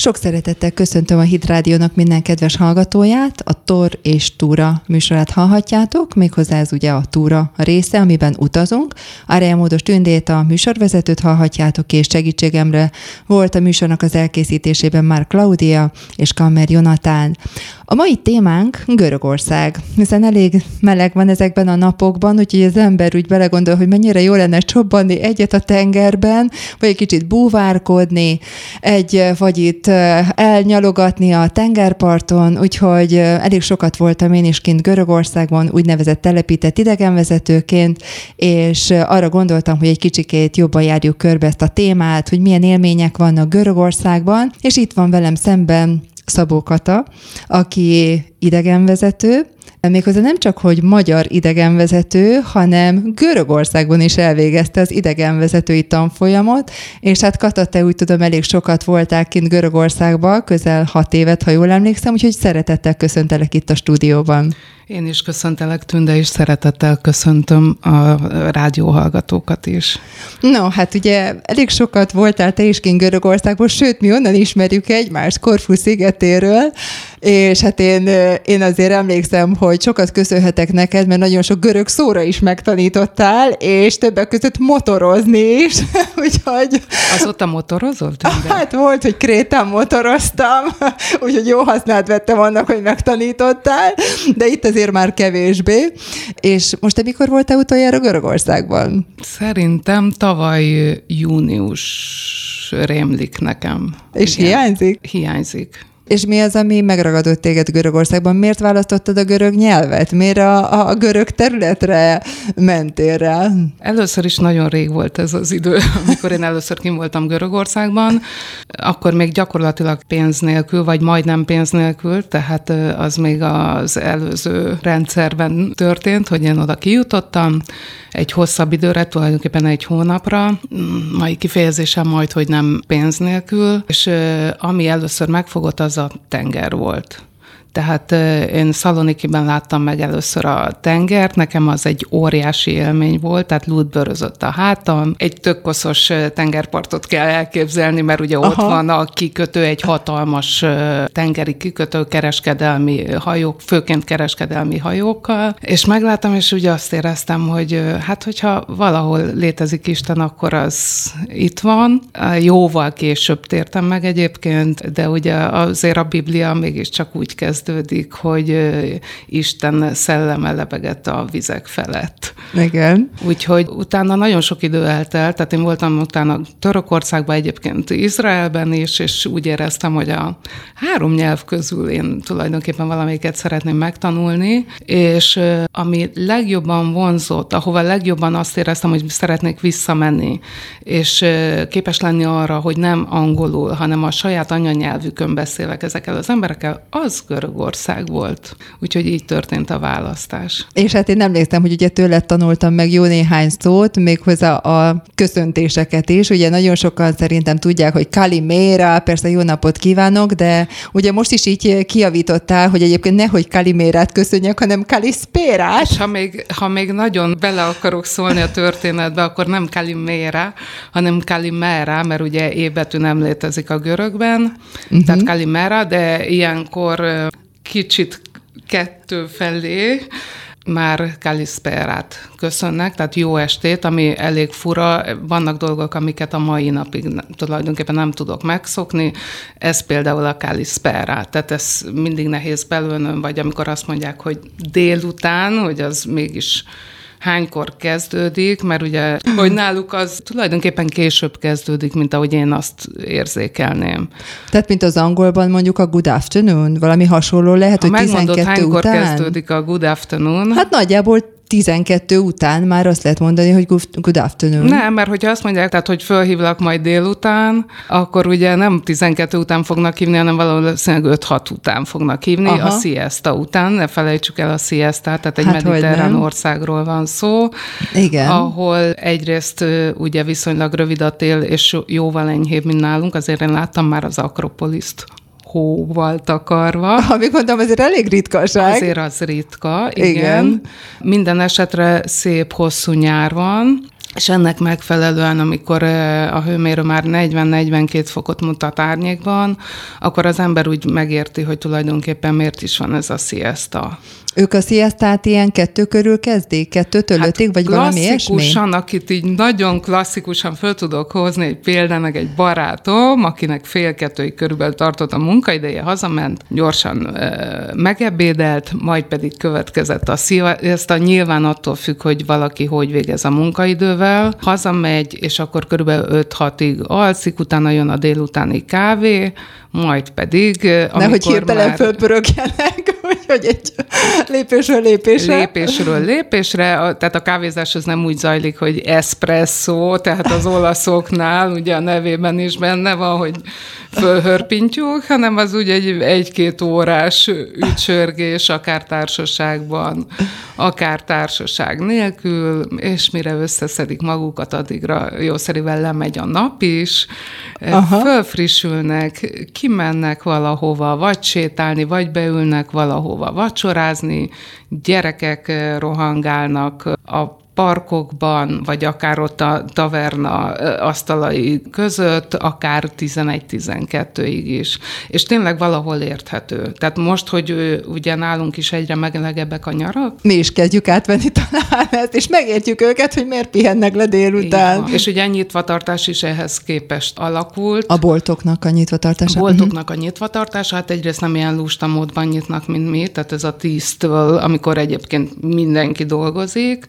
Sok szeretettel köszöntöm a Hit Rádiónak minden kedves hallgatóját. A Tor és Túra műsorát hallhatjátok, méghozzá ez ugye a Túra része, amiben utazunk. Área Módos Tündét, a műsorvezetőt hallhatjátok, és segítségemre volt a műsornak az elkészítésében már Klaudia és Kammer Jonatán. A mai témánk Görögország, hiszen elég meleg van ezekben a napokban, úgyhogy az ember úgy belegondol, hogy mennyire jó lenne csobbanni egyet a tengerben, vagy egy kicsit búvárkodni, egy vagy itt elnyalogatni a tengerparton, úgyhogy elég sokat voltam én is kint Görögországban, úgynevezett telepített idegenvezetőként, és arra gondoltam, hogy egy kicsikét jobban járjuk körbe ezt a témát, hogy milyen élmények vannak Görögországban, és itt van velem szemben Szabó Kata, aki idegenvezető, méghozzá nem csak, hogy magyar idegenvezető, hanem Görögországban is elvégezte az idegenvezetői tanfolyamot, és hát Kata, te úgy tudom, elég sokat voltál kint Görögországban, közel hat évet, ha jól emlékszem, úgyhogy szeretettel köszöntelek itt a stúdióban. Én is köszöntelek, Tünde, és szeretettel köszöntöm a rádióhallgatókat is. No, hát ugye elég sokat voltál te is kint Görögországból, sőt, mi onnan ismerjük egymást Korfu szigetéről, és hát én, én azért emlékszem, hogy sokat köszönhetek neked, mert nagyon sok görög szóra is megtanítottál, és többek között motorozni is, úgyhogy... Azóta motorozol? Hát volt, hogy Krétán motoroztam, úgyhogy jó hasznát vettem annak, hogy megtanítottál, de itt azért már kevésbé. És most te mikor voltál utoljára Görögországban? Szerintem tavaly június rémlik nekem. És Igen. hiányzik? Hiányzik. És mi az, ami megragadott téged Görögországban? Miért választottad a görög nyelvet? Miért a, a görög területre mentél rá? Először is nagyon rég volt ez az idő, amikor én először kim voltam Görögországban, akkor még gyakorlatilag pénz nélkül, vagy majdnem pénz nélkül, tehát az még az előző rendszerben történt, hogy én oda kijutottam, egy hosszabb időre, tulajdonképpen egy hónapra, mai kifejezésem majd, hogy nem pénz nélkül, és ami először megfogott, az a tenger volt. Tehát én Szalonikiben láttam meg először a tengert, nekem az egy óriási élmény volt, tehát lútbörözött a hátam. Egy tök koszos tengerpartot kell elképzelni, mert ugye Aha. ott van a kikötő, egy hatalmas tengeri kikötő kereskedelmi hajók, főként kereskedelmi hajókkal, és megláttam, és ugye azt éreztem, hogy hát hogyha valahol létezik Isten, akkor az itt van. Jóval később tértem meg egyébként, de ugye azért a Biblia mégiscsak úgy kezd kezdődik, hogy Isten szelleme lebegett a vizek felett. Igen. Úgyhogy utána nagyon sok idő eltelt, tehát én voltam utána Törökországban, egyébként Izraelben is, és úgy éreztem, hogy a három nyelv közül én tulajdonképpen valamelyiket szeretném megtanulni, és ami legjobban vonzott, ahova legjobban azt éreztem, hogy szeretnék visszamenni, és képes lenni arra, hogy nem angolul, hanem a saját anyanyelvükön beszélek ezekkel az emberekkel, az görög Görögország volt. Úgyhogy így történt a választás. És hát én emlékszem, hogy ugye tőled tanultam meg jó néhány szót, méghozzá a köszöntéseket is. Ugye nagyon sokan szerintem tudják, hogy Kaliméra, persze jó napot kívánok, de ugye most is így kiavítottál, hogy egyébként nehogy Kalimérát köszönjek, hanem Kaliszpérát. Ha még, ha még nagyon bele akarok szólni a történetbe, akkor nem Kaliméra, hanem Kalimera, mert ugye ébetű nem létezik a görögben, uh-huh. tehát Kalimera, de ilyenkor kicsit kettő felé már Kaliszperát köszönnek, tehát jó estét, ami elég fura. Vannak dolgok, amiket a mai napig tulajdonképpen nem tudok megszokni. Ez például a Kaliszpera. Tehát ez mindig nehéz belőnöm, vagy amikor azt mondják, hogy délután, hogy az mégis hánykor kezdődik, mert ugye, hogy náluk az tulajdonképpen később kezdődik, mint ahogy én azt érzékelném. Tehát, mint az angolban mondjuk a good afternoon, valami hasonló lehet, ha hogy 12 hánykor után? kezdődik a good afternoon. Hát nagyjából 12 után már azt lehet mondani, hogy good afternoon. Nem, mert hogyha azt mondják, tehát, hogy fölhívlak majd délután, akkor ugye nem 12 után fognak hívni, hanem valószínűleg 5-6 után fognak hívni, Aha. a siesta után, ne felejtsük el a siesta, tehát egy hát, mediterrán országról van szó, Igen. ahol egyrészt ugye viszonylag rövid a tél, és jóval enyhébb, mint nálunk, azért én láttam már az Akropoliszt hóval takarva. Ami gondolom, azért elég ritkaság. Azért az ritka, igen. igen. Minden esetre szép, hosszú nyár van, és ennek megfelelően, amikor a hőmérő már 40-42 fokot mutat árnyékban, akkor az ember úgy megérti, hogy tulajdonképpen miért is van ez a siesta. Ők a sziasztát ilyen kettő körül kezdik? Kettőtől hát ötig, vagy valami ilyesmi? Klasszikusan, akit így nagyon klasszikusan föl tudok hozni egy példának egy barátom, akinek fél kettőig körülbelül tartott a munkaideje, hazament, gyorsan e, megebédelt, majd pedig következett a sziasztá. Nyilván attól függ, hogy valaki hogy végez a munkaidővel. Hazamegy, és akkor körülbelül 5-6-ig alszik, utána jön a délutáni kávé, majd pedig... Nehogy hirtelen már... fölpörögjenek, hogy egy lépésről lépésre. Lépésről lépésre, tehát a kávézás az nem úgy zajlik, hogy espresso, tehát az olaszoknál ugye a nevében is benne van, hogy fölhörpintjük, hanem az úgy egy, egy-két órás ücsörgés, akár társaságban, akár társaság nélkül, és mire összeszedik magukat, addigra jószerivel lemegy a nap is, Aha. fölfrissülnek, kimennek valahova, vagy sétálni, vagy beülnek valahova vacsorázni, gyerekek rohangálnak a parkokban, vagy akár ott a taverna asztalai között, akár 11-12-ig is. És tényleg valahol érthető. Tehát most, hogy ugye nálunk is egyre megelegebbek a nyarak. Mi is kezdjük átvenni talán ezt, és megértjük őket, hogy miért pihennek le délután. És ugye nyitvatartás is ehhez képest alakult. A boltoknak a nyitvatartása. A boltoknak a nyitvatartása, hát egyrészt nem ilyen lusta módban nyitnak, mint mi, tehát ez a tíztől, amikor egyébként mindenki dolgozik,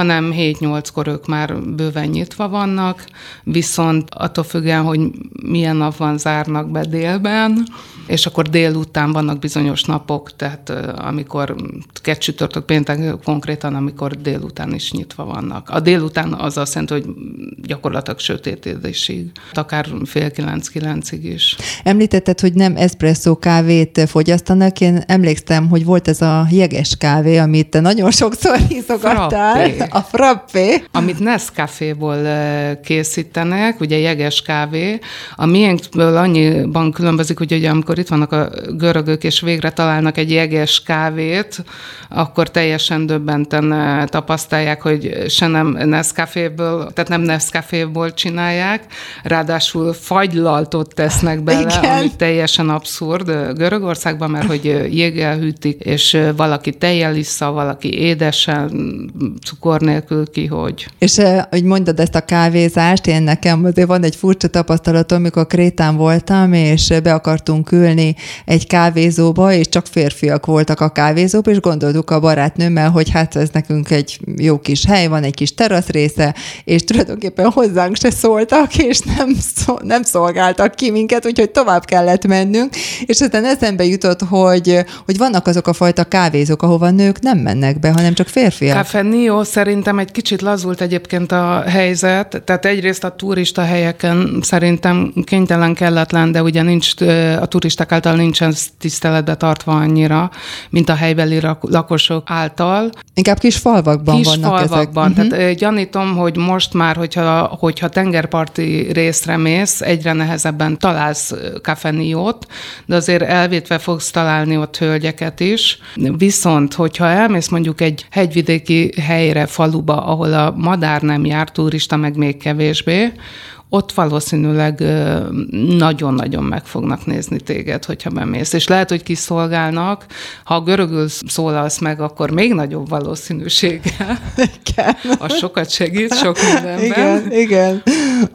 hanem 7-8-kor ők már bőven nyitva vannak, viszont attól függően, hogy milyen nap van, zárnak be délben, és akkor délután vannak bizonyos napok, tehát amikor kecsütörtök péntek konkrétan, amikor délután is nyitva vannak. A délután az azt jelenti, hogy gyakorlatilag sötétedésig, akár fél kilenc-kilencig is. Említetted, hogy nem espresso kávét fogyasztanak. Én emlékszem, hogy volt ez a jeges kávé, amit te nagyon sokszor hízogattál. Frappé. A frappé. Amit Nescafé-ból készítenek, ugye jeges kávé. A miénkből annyiban különbözik, hogy ugye amikor itt vannak a görögök, és végre találnak egy jeges kávét, akkor teljesen döbbenten tapasztalják, hogy se nem Nescaféből, tehát nem Nescaféből csinálják, ráadásul fagylaltot tesznek bele, Igen. ami teljesen abszurd Görögországban, mert hogy jéggel hűtik, és valaki tejjel issza, valaki édesen, cukor nélkül ki, hogy. És hogy mondod ezt a kávézást, én nekem azért van egy furcsa tapasztalatom, amikor Krétán voltam, és be akartunk ülni ülni egy kávézóba, és csak férfiak voltak a kávézóba, és gondoltuk a barátnőmmel, hogy hát ez nekünk egy jó kis hely, van egy kis terasz része, és tulajdonképpen hozzánk se szóltak, és nem, szó, nem szolgáltak ki minket, úgyhogy tovább kellett mennünk, és aztán eszembe jutott, hogy, hogy vannak azok a fajta kávézók, ahova nők nem mennek be, hanem csak férfiak. Café Nio szerintem egy kicsit lazult egyébként a helyzet, tehát egyrészt a turista helyeken szerintem kénytelen kelletlen, de ugye nincs a turisták által nincsen tiszteletbe tartva annyira, mint a helybeli lakosok által. Inkább kis falvakban kis vannak falvakban. ezek. Tehát uh-huh. gyanítom, hogy most már, hogyha, hogyha tengerparti részre mész, egyre nehezebben találsz kafeniót, de azért elvétve fogsz találni ott hölgyeket is. Viszont, hogyha elmész mondjuk egy hegyvidéki helyre, faluba, ahol a madár nem jár, turista meg még kevésbé, ott valószínűleg nagyon-nagyon meg fognak nézni téged, hogyha bemész. És lehet, hogy kiszolgálnak. Ha görögül szólalsz meg, akkor még nagyobb valószínűséggel. Igen. Az sokat segít sok mindenben. Igen, igen.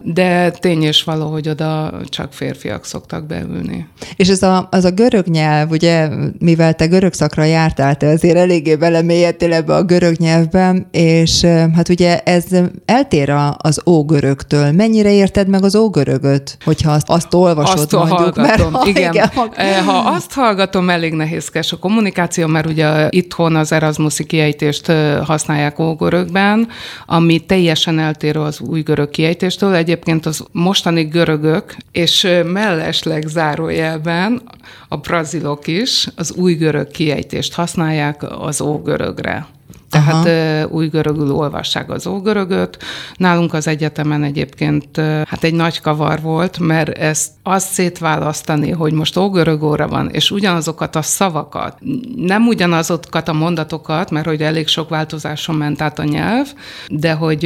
De tény és való, hogy oda csak férfiak szoktak beülni. És ez a, az a görög nyelv, ugye, mivel te görög szakra jártál, te azért eléggé belemélyedtél ebbe a görög nyelvben, és hát ugye ez eltér az ógörögtől. Mennyire ér érted meg az ógörögöt, hogyha azt, azt olvasod azt mondjuk? Hallgatom, mert, ha, igen. igen. Eh, ha azt hallgatom, elég nehézkes a kommunikáció, mert ugye itthon az Erasmusi kiejtést eh, használják ógörökben, ami teljesen eltérő az új görög kiejtéstől. Egyébként az mostani görögök, és eh, mellesleg zárójelben a brazilok is az új görög kiejtést használják az ógörögre. Tehát Aha. új görögül olvassák az ógörögöt. Nálunk az egyetemen egyébként hát egy nagy kavar volt, mert ezt azt szétválasztani, hogy most ógörög óra van, és ugyanazokat a szavakat, nem ugyanazokat a mondatokat, mert hogy elég sok változáson ment át a nyelv, de hogy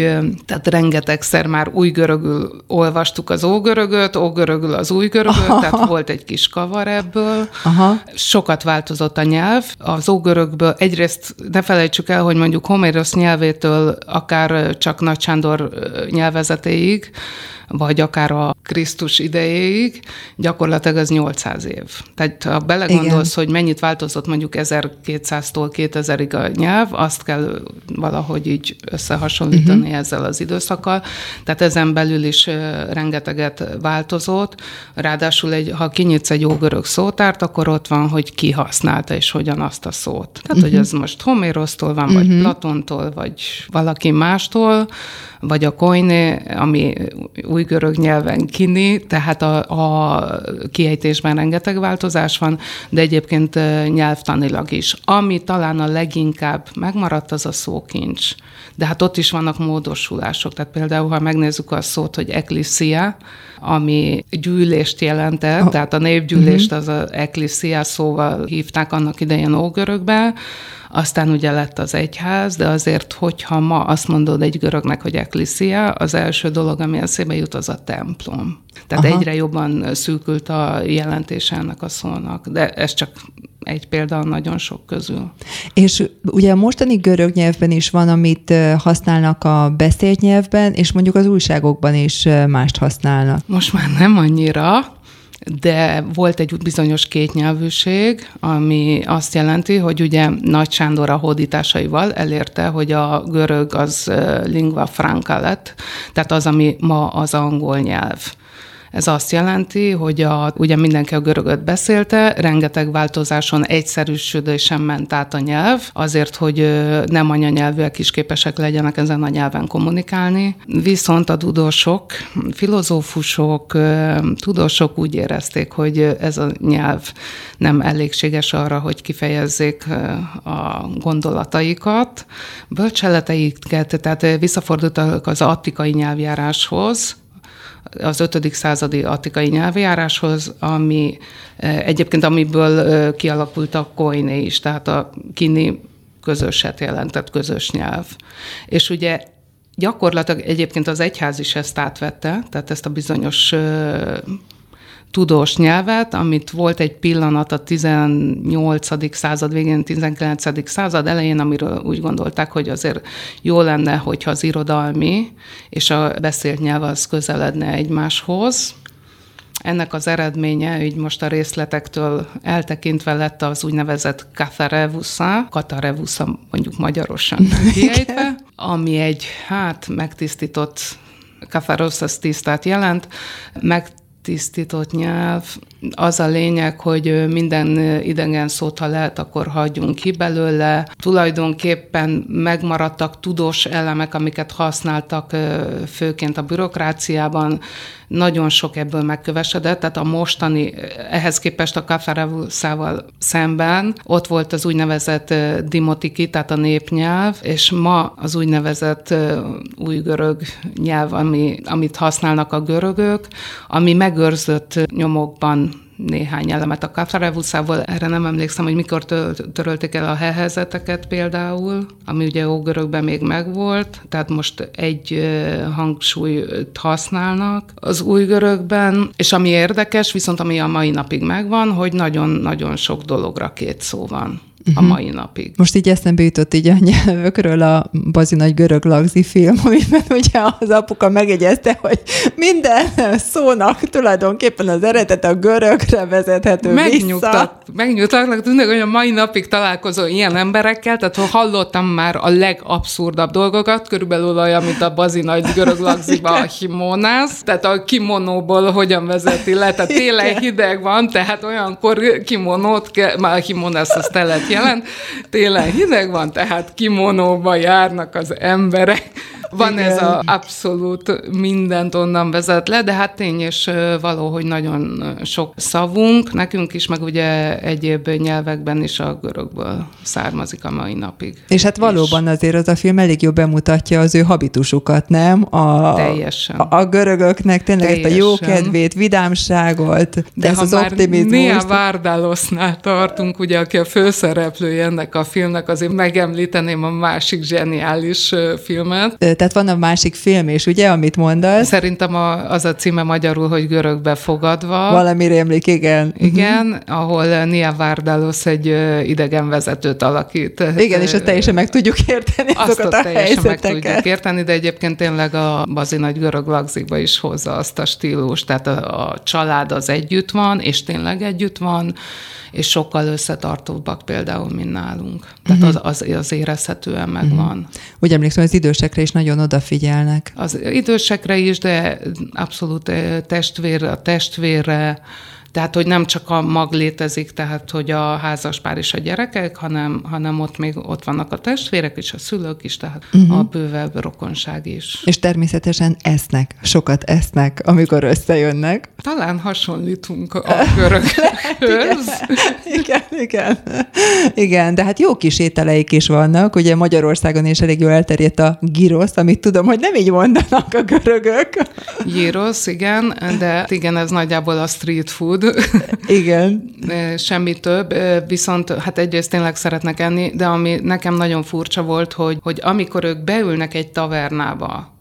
tehát rengetegszer már új görögül olvastuk az ógörögöt, ógörögül az új görögöt, Aha. tehát volt egy kis kavar ebből. Aha. Sokat változott a nyelv. Az ógörögből egyrészt ne felejtsük el, hogy mondjuk Homérosz nyelvétől akár csak Nagy Sándor nyelvezetéig, vagy akár a Krisztus idejéig, gyakorlatilag ez 800 év. Tehát ha belegondolsz, Igen. hogy mennyit változott mondjuk 1200-tól 2000-ig a nyelv, azt kell valahogy így összehasonlítani uh-huh. ezzel az időszakkal. Tehát ezen belül is rengeteget változott. Ráadásul, egy, ha kinyitsz egy ógörög szótárt, akkor ott van, hogy ki használta és hogyan azt a szót. Tehát, uh-huh. hogy ez most Homérosztól van, uh-huh. vagy Platontól, vagy valaki mástól, vagy a koiné, ami új görög nyelven kini, tehát a, a kiejtésben rengeteg változás van, de egyébként nyelvtanilag is. Ami talán a leginkább megmaradt, az a szókincs. De hát ott is vannak módosulások. Tehát például, ha megnézzük a szót, hogy ekliszia, ami gyűlést jelentett, oh. tehát a népgyűlést uh-huh. az a ekliszia szóval hívták annak idején ógörökbe, aztán ugye lett az egyház, de azért, hogyha ma azt mondod egy görögnek, hogy ekliszia, az első dolog, ami eszébe jut, az a templom. Tehát Aha. egyre jobban szűkült a jelentése ennek a szónak, de ez csak egy példa nagyon sok közül. És ugye a mostani görög nyelvben is van, amit használnak a beszélt nyelvben, és mondjuk az újságokban is mást használnak. Most már nem annyira, de volt egy bizonyos kétnyelvűség, ami azt jelenti, hogy ugye Nagy Sándor a hódításaival elérte, hogy a görög az lingua franca lett, tehát az, ami ma az angol nyelv. Ez azt jelenti, hogy a, ugye mindenki a görögöt beszélte, rengeteg változáson egyszerűsödésen ment át a nyelv, azért, hogy nem anyanyelvűek is képesek legyenek ezen a nyelven kommunikálni. Viszont a tudósok, filozófusok, tudósok úgy érezték, hogy ez a nyelv nem elégséges arra, hogy kifejezzék a gondolataikat, bölcseleteiket, tehát visszafordultak az attikai nyelvjáráshoz, az 5. századi attikai nyelvjáráshoz, ami eh, egyébként amiből eh, kialakult a koiné is, tehát a kini közöset jelentett közös nyelv. És ugye gyakorlatilag egyébként az egyház is ezt átvette, tehát ezt a bizonyos eh, tudós nyelvet, amit volt egy pillanat a 18. század végén, 19. század elején, amiről úgy gondolták, hogy azért jó lenne, hogyha az irodalmi és a beszélt nyelv az közeledne egymáshoz. Ennek az eredménye, így most a részletektől eltekintve lett az úgynevezett Katharevusa, Katarevusa mondjuk magyarosan kiejtve, ami egy hát megtisztított Katharoszas tisztát jelent, meg tisztított nyelv. Az a lényeg, hogy minden idegen szót, ha lehet, akkor hagyjunk ki belőle. Tulajdonképpen megmaradtak tudós elemek, amiket használtak főként a bürokráciában, nagyon sok ebből megkövesedett, tehát a mostani, ehhez képest a Kafarevuszával szemben ott volt az úgynevezett dimotiki, tehát a népnyelv, és ma az úgynevezett új görög nyelv, ami, amit használnak a görögök, ami megőrzött nyomokban néhány elemet a Kafarevuszával. Erre nem emlékszem, hogy mikor törölték el a hehezeteket például, ami ugye ógörökben még megvolt, tehát most egy hangsúlyt használnak az új görögben, és ami érdekes, viszont ami a mai napig megvan, hogy nagyon-nagyon sok dologra két szó van uh-huh. a mhm. mai napig. Most így eszembe jutott így a nyelvökről a bazi nagy görög lagzi film, amiben ugye az apuka megjegyezte, hogy minden szónak tulajdonképpen az eredet a görögre vezethető Megnyugtat, vissza. Megnyugtatlak, tudnék, hogy a mai napig találkozó ilyen emberekkel, tehát hallottam már a legabszurdabb dolgokat, körülbelül olyan, mint a bazi nagy görög lagziba a himonász, tehát a kimonóból hogyan vezeti le, tehát télen hideg van, tehát olyankor kimonót kell, már a himonász az telet jelent, télen hideg van, tehát kimonóba járnak az emberek. Van Igen. ez a abszolút mindent onnan vezet le, de hát tény és való, hogy nagyon sok szavunk, nekünk is, meg ugye egyéb nyelvekben is a görögből származik a mai napig. És hát valóban és azért az a film elég jó bemutatja az ő habitusukat, nem? A, Teljesen. A, a görögöknek tényleg Teljesen. ezt a jókedvét, vidámságot, de, de ha az már optimizmust. Nia Várdalosnál tartunk, ugye, aki a főszereplője ennek a filmnek, azért megemlíteném a másik zseniális filmet. Tehát van a másik film is, ugye, amit mondasz? Szerintem a, az a címe magyarul, hogy görögbe fogadva. Valami rémlik, igen. Igen, ahol Nia Várdalos egy idegenvezetőt alakít. Igen, és ezt teljesen meg tudjuk érteni azt azokat a helyzeteket. meg tudjuk érteni, de egyébként tényleg a Bazi Nagy Görög Lagzikba is hozza azt a stílust, tehát a, a család az együtt van, és tényleg együtt van, és sokkal összetartóbbak például, mint nálunk. Tehát uh-huh. az, az, az érezhetően megvan. Uh-huh. Úgy emlékszem, az idősekre is nagyon odafigyelnek. Az idősekre is, de abszolút testvér, a testvérre, tehát, hogy nem csak a mag létezik, tehát, hogy a házaspár és a gyerekek, hanem, hanem ott még ott vannak a testvérek és a szülők is, tehát uh-huh. a bővebb rokonság is. És természetesen esznek, sokat esznek, amikor összejönnek. Talán hasonlítunk a göröghöz. igen, igen, igen. de hát jó kis ételeik is vannak. Ugye Magyarországon is elég jól elterjedt a gyrosz, amit tudom, hogy nem így mondanak a görögök. Gyrosz, igen, de igen, ez nagyjából a street food, tud. Igen. Semmi több, viszont hát egyrészt tényleg szeretnek enni, de ami nekem nagyon furcsa volt, hogy, hogy amikor ők beülnek egy tavernába,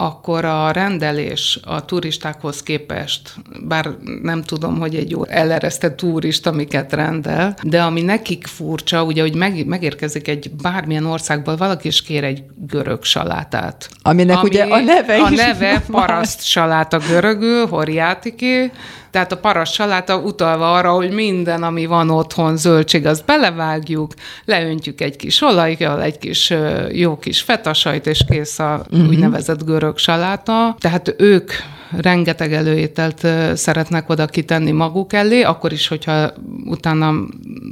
akkor a rendelés a turistákhoz képest, bár nem tudom, hogy egy jó eleresztett turista miket rendel, de ami nekik furcsa, ugye, hogy meg, megérkezik egy bármilyen országból, valaki is kér egy görög salátát. Aminek ami ugye a neve A neve paraszt saláta görögül, horiátiké, tehát a paras saláta utalva arra, hogy minden, ami van otthon, zöldség, azt belevágjuk, leöntjük egy kis olajjal, egy kis jó kis fetasajt, és kész a uh-huh. úgynevezett görög saláta. Tehát ők rengeteg előételt szeretnek oda kitenni maguk elé, akkor is, hogyha utána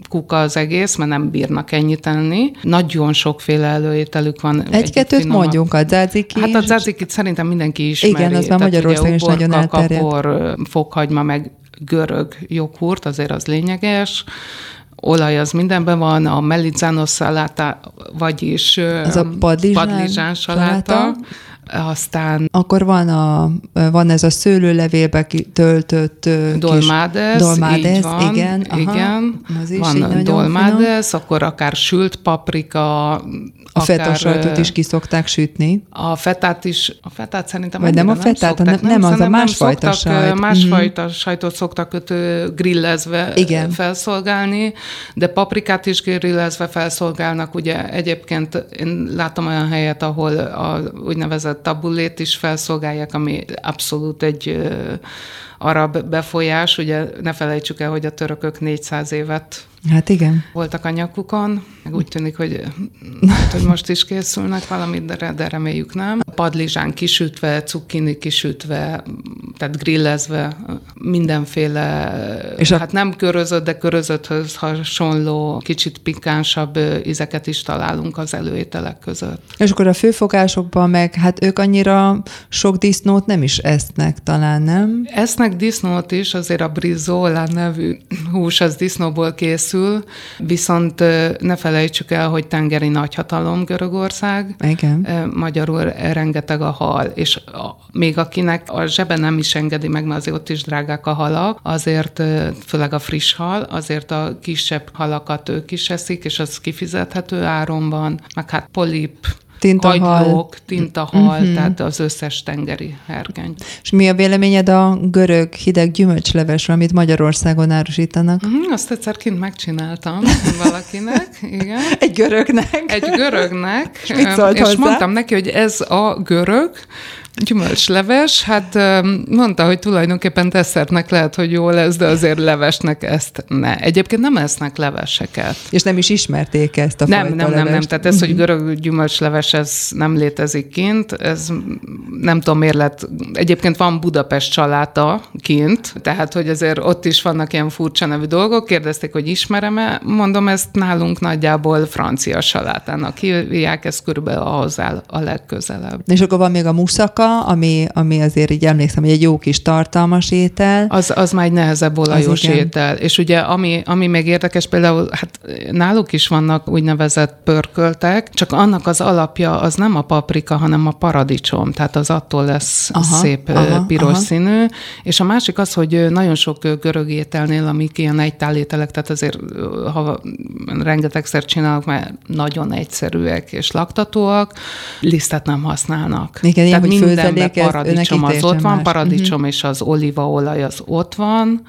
kuka az egész, mert nem bírnak ennyit enni. Nagyon sokféle előételük van. Egy-kettőt egy mondjunk, a zaziki. Hát a zazikit szerintem mindenki ismeri. Igen, az már Magyarországon is nagyon elterjedt. Kapor, fokhagyma, meg görög joghurt, azért az lényeges olaj az mindenben van, a melizzanos saláta, vagyis az a padlizsán, padlizsán saláta, saláta aztán... Akkor van, a, van ez a szőlőlevélbe töltött dolmádes, kis dolmádes, van, igen. Aha, igen. Az is van dolmádes, akkor akár sült paprika, a feta is ki szokták sütni. A fetát is, a fetát szerintem Vagy nem a fetát, nem, nem, nem az a másfajta nem sajt. Másfajta mm-hmm. sajtot szoktak öt, grillezve Igen. felszolgálni, de paprikát is grillezve felszolgálnak. Ugye egyébként én látom olyan helyet, ahol a úgynevezett tabulét is felszolgálják, ami abszolút egy arab befolyás. Ugye ne felejtsük el, hogy a törökök 400 évet Hát igen. Voltak a nyakukon, meg úgy tűnik, hogy, hát, hogy most is készülnek valamit, de, de reméljük nem. Padlizsán kisütve, cukkini kisütve, tehát grillezve, mindenféle, és hát a... nem körözött, de körözötthöz hasonló, kicsit pikánsabb ízeket is találunk az előételek között. És akkor a főfogásokban meg, hát ők annyira sok disznót nem is esznek talán, nem? Esznek disznót is, azért a brizola nevű hús az disznóból készül, készül, viszont ne felejtsük el, hogy tengeri nagyhatalom Görögország. Igen. Magyarul rengeteg a hal, és a, még akinek a zsebe nem is engedi meg, mert azért ott is drágák a halak, azért főleg a friss hal, azért a kisebb halakat ők is eszik, és az kifizethető áron van, meg hát polip, Tintahal. Hagylók, tintahal, uh-huh. tehát az összes tengeri herkeny. És mi a véleményed a görög hideg gyümölcslevesről, amit Magyarországon árusítanak? Uh-huh, azt egyszer kint megcsináltam valakinek, igen. Egy görögnek? Egy görögnek. És mit szólt És hozzá? mondtam neki, hogy ez a görög, Gyümölcsleves, hát mondta, hogy tulajdonképpen desszertnek lehet, hogy jó lesz, de azért levesnek ezt ne. Egyébként nem esznek leveseket. És nem is ismerték ezt a nem, fajta Nem, nem, nem. levest. Tehát ez, hogy görög gyümölcsleves, ez nem létezik kint. Ez nem tudom, miért lett. Egyébként van Budapest csaláta kint, tehát, hogy azért ott is vannak ilyen furcsa nevű dolgok. Kérdezték, hogy ismerem-e. Mondom, ezt nálunk nagyjából francia salátának hívják, ez körülbelül ahhoz áll a legközelebb. És akkor van még a muszaka, ami, ami azért így emlékszem, hogy egy jó kis tartalmas étel. Az, az már egy nehezebb olajos étel. És ugye ami, ami még érdekes, például hát náluk is vannak úgynevezett pörköltek, csak annak az alapja az nem a paprika, hanem a paradicsom, tehát az attól lesz aha, szép aha, piros aha. színű. És a másik az, hogy nagyon sok görög ételnél, amik ilyen egytálételek, tehát azért ha rengetegszer csinálok, mert nagyon egyszerűek és laktatóak, lisztet nem használnak. Igen, tehát ilyen, mindenben paradicsom az ott van, más. paradicsom uh-huh. és az olívaolaj az ott van,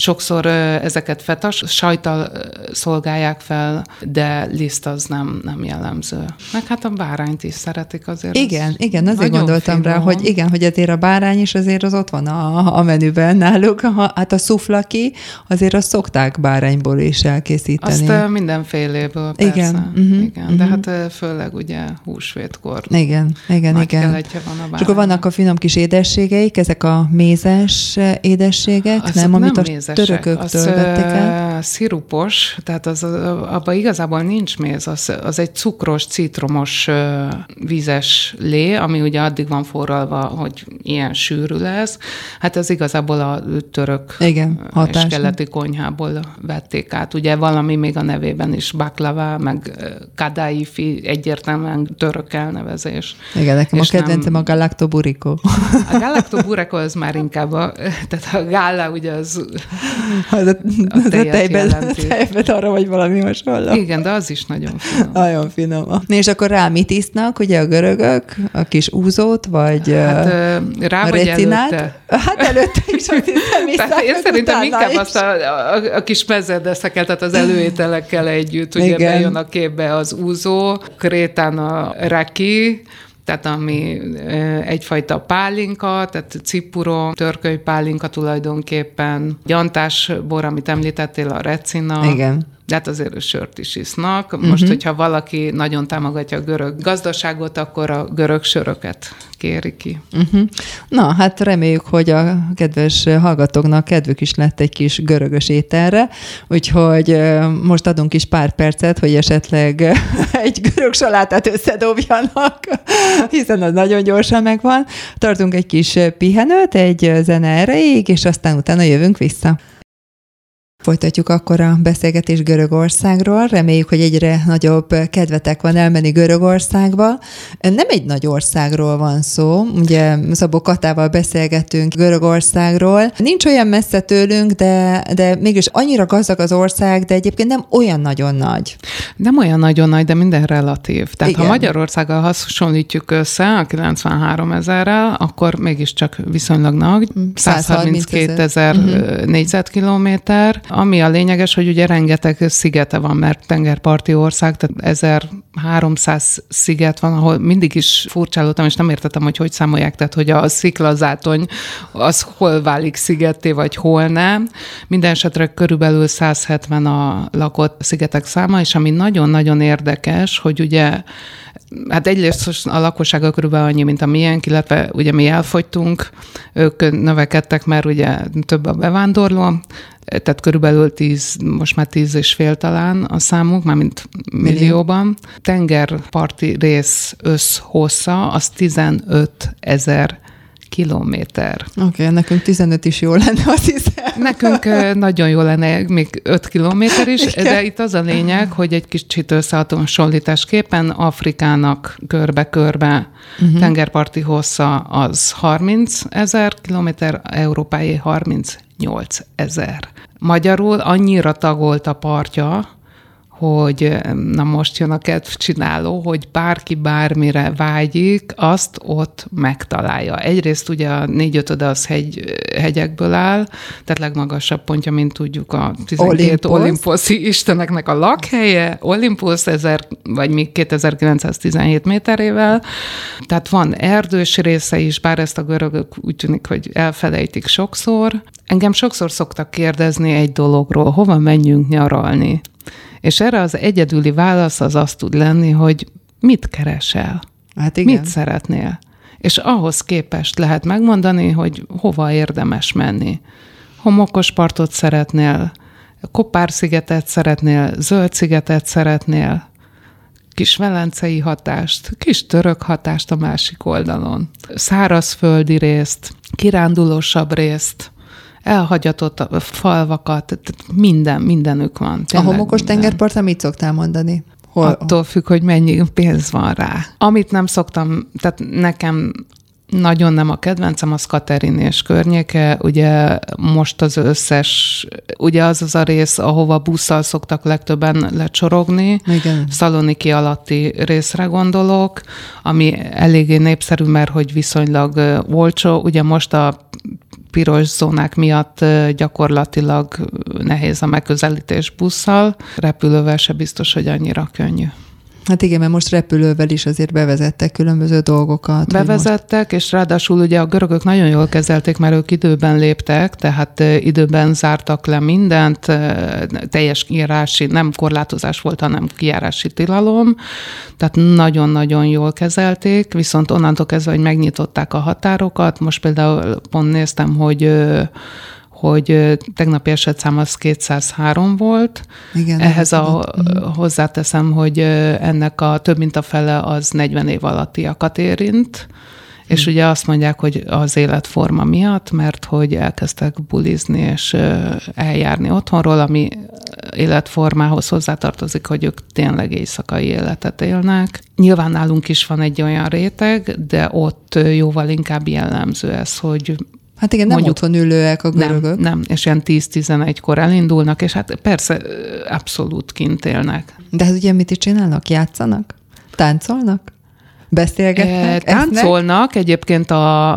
Sokszor ezeket fetas sajtal szolgálják fel, de liszt az nem, nem jellemző. Meg hát a bárányt is szeretik azért. Igen, igen, azért gondoltam finom. rá, hogy igen, hogy azért a bárány is azért az ott van a, a menüben náluk. Ha, hát a szuflaki, azért azt szokták bárányból is elkészíteni. Azt mindenféléből, persze. Igen, uh-huh, igen. Uh-huh. de hát főleg ugye húsvétkor. Igen, igen, igen. van a És akkor vannak a finom kis édességeik, ezek a mézes édességek, Azok nem, amit nem a törököktől vették el? Szirupos, tehát az, abban igazából nincs méz, az, az egy cukros, citromos vízes lé, ami ugye addig van forralva, hogy ilyen sűrű lesz. Hát ez igazából a török Igen, és keleti konyhából vették át. Ugye valami még a nevében is baklava, meg kadaifi, egyértelműen török elnevezés. Igen, nekem a kedvencem nem... a galactoburiko. A galactoburiko az már inkább a, tehát a gála ugye az az a, az a tejben, tejben arra vagy valami hasonló. Igen, de az is nagyon finom. Nagyon finom. És akkor rá mit isznak, ugye a görögök? A kis úzót, vagy hát, rá a vagy recinát? előtte? Hát előtte is azt hiszem, Én szerintem inkább is. azt a, a, a kis mezerdeszekkel, tehát az előételekkel együtt, ugye Igen. bejön a képbe az úzó, krétán a raki, tehát ami egyfajta pálinka, tehát cipuro, törköly pálinka tulajdonképpen, gyantás bor, amit említettél, a recina. Igen de hát azért sört is isznak. Most, uh-huh. hogyha valaki nagyon támogatja a görög gazdaságot, akkor a görög söröket kéri ki. Uh-huh. Na, hát reméljük, hogy a kedves hallgatóknak kedvük is lett egy kis görögös ételre, úgyhogy most adunk is pár percet, hogy esetleg egy görög salátát összedobjanak, hiszen az nagyon gyorsan megvan. Tartunk egy kis pihenőt, egy zene erejéig, és aztán utána jövünk vissza. Folytatjuk akkor a beszélgetés Görögországról. Reméljük, hogy egyre nagyobb kedvetek van elmenni Görögországba. Nem egy nagy országról van szó, ugye Szabó Katával beszélgetünk Görögországról. Nincs olyan messze tőlünk, de, de mégis annyira gazdag az ország, de egyébként nem olyan nagyon nagy. Nem olyan nagyon nagy, de minden relatív. Tehát Igen. ha Magyarországgal hasonlítjuk össze a 93 ezerrel, akkor mégiscsak viszonylag nagy, 132 ezer uh-huh. négyzetkilométer, ami a lényeges, hogy ugye rengeteg szigete van, mert tengerparti ország, tehát 1300 sziget van, ahol mindig is furcsálódtam, és nem értettem, hogy hogy számolják, tehát hogy a sziklazátony az hol válik szigetté, vagy hol nem. Minden esetre körülbelül 170 a lakott szigetek száma, és ami nagyon-nagyon érdekes, hogy ugye Hát egyrészt a lakossága körülbelül annyi, mint a miénk, illetve ugye mi elfogytunk, ők növekedtek, mert ugye több a bevándorló, tehát körülbelül 10, most már 10 és fél talán a számuk, mármint millióban. Tengerparti rész összhossza az 15 ezer kilométer. Oké, okay, nekünk 15 is jó lenne, azt hiszem. Nekünk nagyon jó lenne még 5 kilométer is, Igen. de itt az a lényeg, hogy egy kicsit összehasonlításképpen Afrikának körbe-körbe uh-huh. tengerparti hossza az 30 ezer kilométer, európai 38 ezer. Magyarul annyira tagolt a partja, hogy na most jön a kedvcsináló, hogy bárki bármire vágyik, azt ott megtalálja. Egyrészt ugye a négy ötöde az hegy, hegyekből áll, tehát legmagasabb pontja, mint tudjuk, a 12 Olympus. olimposzi isteneknek a lakhelye, Olympus 1000, vagy még 2917 méterével, tehát van erdős része is, bár ezt a görögök úgy tűnik, hogy elfelejtik sokszor. Engem sokszor szoktak kérdezni egy dologról, hova menjünk nyaralni. És erre az egyedüli válasz az azt tud lenni, hogy mit keresel? Hát igen. Mit szeretnél? És ahhoz képest lehet megmondani, hogy hova érdemes menni. Homokos partot szeretnél, Kopár-szigetet szeretnél, Zöld-szigetet szeretnél, kis velencei hatást, kis török hatást a másik oldalon, szárazföldi részt, kirándulósabb részt, elhagyatott falvakat, minden, mindenük van. Tényleg a homokos minden. tengerparton mit szoktál mondani? Hol? Attól függ, hogy mennyi pénz van rá. Amit nem szoktam, tehát nekem nagyon nem a kedvencem, az Katerin és környéke. Ugye most az összes, ugye az az a rész, ahova busszal szoktak legtöbben lecsorogni. Igen. Szaloniki alatti részre gondolok, ami eléggé népszerű, mert hogy viszonylag olcsó. Ugye most a piros zónák miatt gyakorlatilag nehéz a megközelítés busszal, repülővel se biztos, hogy annyira könnyű. Hát igen, mert most repülővel is azért bevezettek különböző dolgokat. Bevezettek, most... és ráadásul ugye a görögök nagyon jól kezelték, mert ők időben léptek, tehát időben zártak le mindent, teljes kijárási, nem korlátozás volt, hanem kijárási tilalom, tehát nagyon-nagyon jól kezelték, viszont onnantól kezdve, hogy megnyitották a határokat, most például pont néztem, hogy hogy tegnapi esetszám az 203 volt. Igen, Ehhez a, hozzáteszem, hogy ennek a több mint a fele az 40 év alattiakat érint, és ugye azt mondják, hogy az életforma miatt, mert hogy elkezdtek bulizni és eljárni otthonról, ami életformához hozzátartozik, hogy ők tényleg éjszakai életet élnek. Nyilván nálunk is van egy olyan réteg, de ott jóval inkább jellemző ez, hogy Hát igen, nem mondjuk, otthon ülőek a görögök. Nem, nem, és ilyen 10-11-kor elindulnak, és hát persze abszolút kint élnek. De hát ugye mit is csinálnak? Játszanak? Táncolnak? Beszélgetnek? E, táncolnak esznek? egyébként a,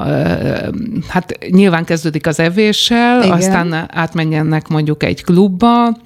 hát nyilván kezdődik az evéssel, Igen. aztán átmenjenek mondjuk egy klubba,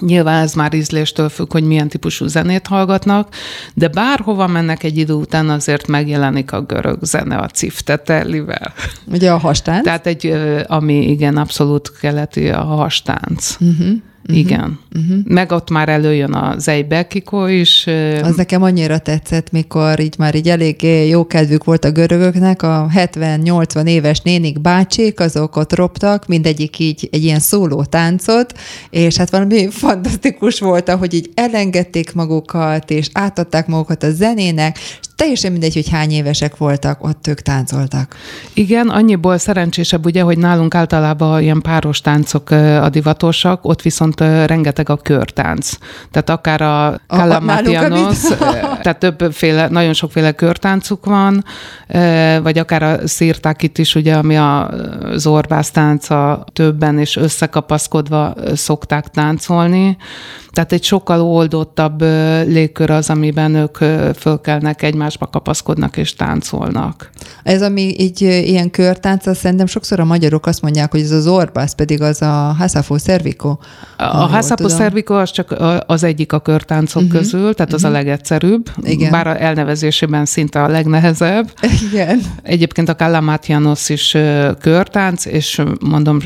Nyilván ez már ízléstől függ, hogy milyen típusú zenét hallgatnak, de bárhova mennek egy idő után, azért megjelenik a görög zene a ciftetelivel. Ugye a hastánc? Tehát egy, ami igen, abszolút keleti a hastánc. Uh-huh. Uh-huh. Igen. Uh-huh. Meg ott már előjön a Zeybekiko is. Az nekem annyira tetszett, mikor így már így elég jó kedvük volt a görögöknek, a 70-80 éves nénik bácsik, azok ott roptak, mindegyik így egy ilyen szóló táncot, és hát valami fantasztikus volt, ahogy így elengedték magukat, és átadták magukat a zenének, és teljesen mindegy, hogy hány évesek voltak, ott ők táncoltak. Igen, annyiból szerencsésebb ugye, hogy nálunk általában ilyen páros táncok a divatosak, ott viszont rengeteg a körtánc. Tehát akár a Kalamatianos, tehát többféle, nagyon sokféle körtáncuk van, vagy akár a szírtákit is, ugye, ami a zorbász tánca többen és összekapaszkodva szokták táncolni. Tehát egy sokkal oldottabb légkör az, amiben ők fölkelnek, egymásba kapaszkodnak és táncolnak. Ez, ami így ilyen körtánc, azt szerintem sokszor a magyarok azt mondják, hogy ez az orbász, pedig az a Hasafo Cervico. A Hasafo Cervico az csak az egyik a körtáncok uh-huh. közül, tehát az uh-huh. a mhm. legegyszerűbb, Igen. bár a elnevezésében szinte a legnehezebb. Igen. Egyébként a Kalamatianos is körtánc, és mondom,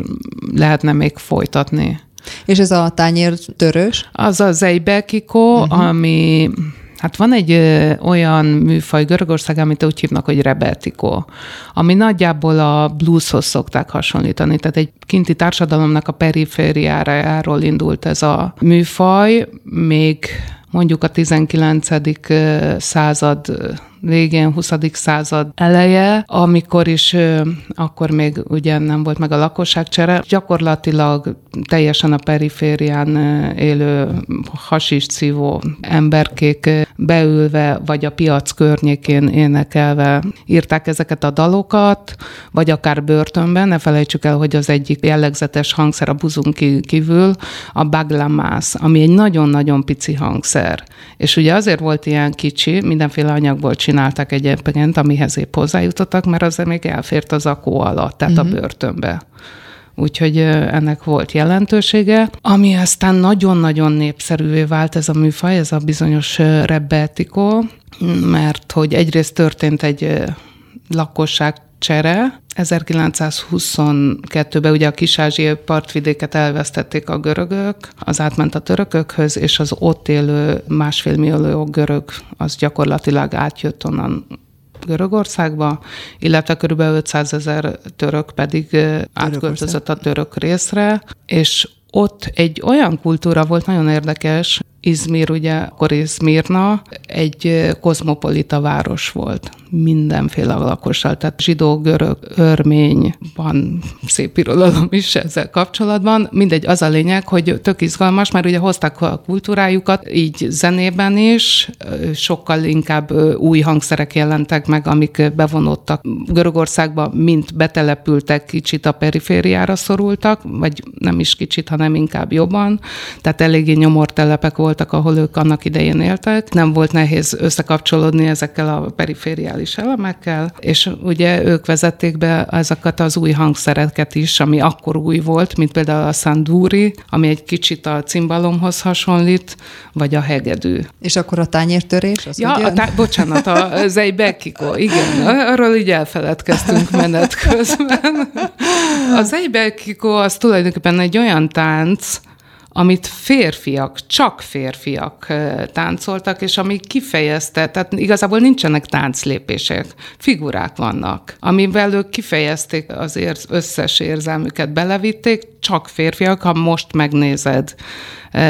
lehetne még folytatni. És ez a tányér törös? Az a Zeibekiko, uh-huh. ami Hát van egy ö, olyan műfaj Görögország, amit úgy hívnak, hogy rebetiko, ami nagyjából a blueshoz szokták hasonlítani. Tehát egy kinti társadalomnak a perifériáról indult ez a műfaj, még mondjuk a 19. század végén, 20. század eleje, amikor is akkor még ugye nem volt meg a lakosságcsere. Gyakorlatilag teljesen a periférián élő hasis szívó emberkék beülve, vagy a piac környékén énekelve írták ezeket a dalokat, vagy akár börtönben. Ne felejtsük el, hogy az egyik jellegzetes hangszer a buzun kívül a baglamász, ami egy nagyon-nagyon pici hangszer. És ugye azért volt ilyen kicsi, mindenféle anyagból csináltak egyébként, amihez épp hozzájutottak, mert az még elfért az akó alatt, tehát uh-huh. a mhm. börtönbe úgyhogy ennek volt jelentősége. Ami aztán nagyon-nagyon népszerűvé vált ez a műfaj, ez a bizonyos rebbeltikó, mert hogy egyrészt történt egy lakosság csere. 1922-ben ugye a kisázsiai partvidéket elvesztették a görögök, az átment a törökökhöz, és az ott élő másfél millió görög az gyakorlatilag átjött onnan Görögországba, illetve kb. 500 ezer török pedig átköltözött a török részre, és ott egy olyan kultúra volt nagyon érdekes, Izmir, ugye, akkor Izmirna egy kozmopolita város volt mindenféle lakossal, tehát zsidó, görög, örmény, van szép irodalom is ezzel kapcsolatban. Mindegy, az a lényeg, hogy tök izgalmas, mert ugye hozták a kultúrájukat, így zenében is, sokkal inkább új hangszerek jelentek meg, amik bevonódtak Görögországba, mint betelepültek, kicsit a perifériára szorultak, vagy nem is kicsit, hanem inkább jobban. Tehát eléggé nyomortelepek voltak, ahol ők annak idején éltek. Nem volt nehéz összekapcsolódni ezekkel a perifériális elemekkel, és ugye ők vezették be ezeket az új hangszereket is, ami akkor új volt, mint például a szandúri, ami egy kicsit a cimbalomhoz hasonlít, vagy a hegedű. És akkor a tányértörés? Az ja, a tá- bocsánat, a Zeibekiko, igen, arról így elfeledkeztünk menet közben. A Zeibekiko az tulajdonképpen egy olyan tánc, amit férfiak, csak férfiak táncoltak, és ami kifejezte, tehát igazából nincsenek tánclépések, figurák vannak, amivel ők kifejezték az összes érzelmüket, belevitték, csak férfiak, ha most megnézed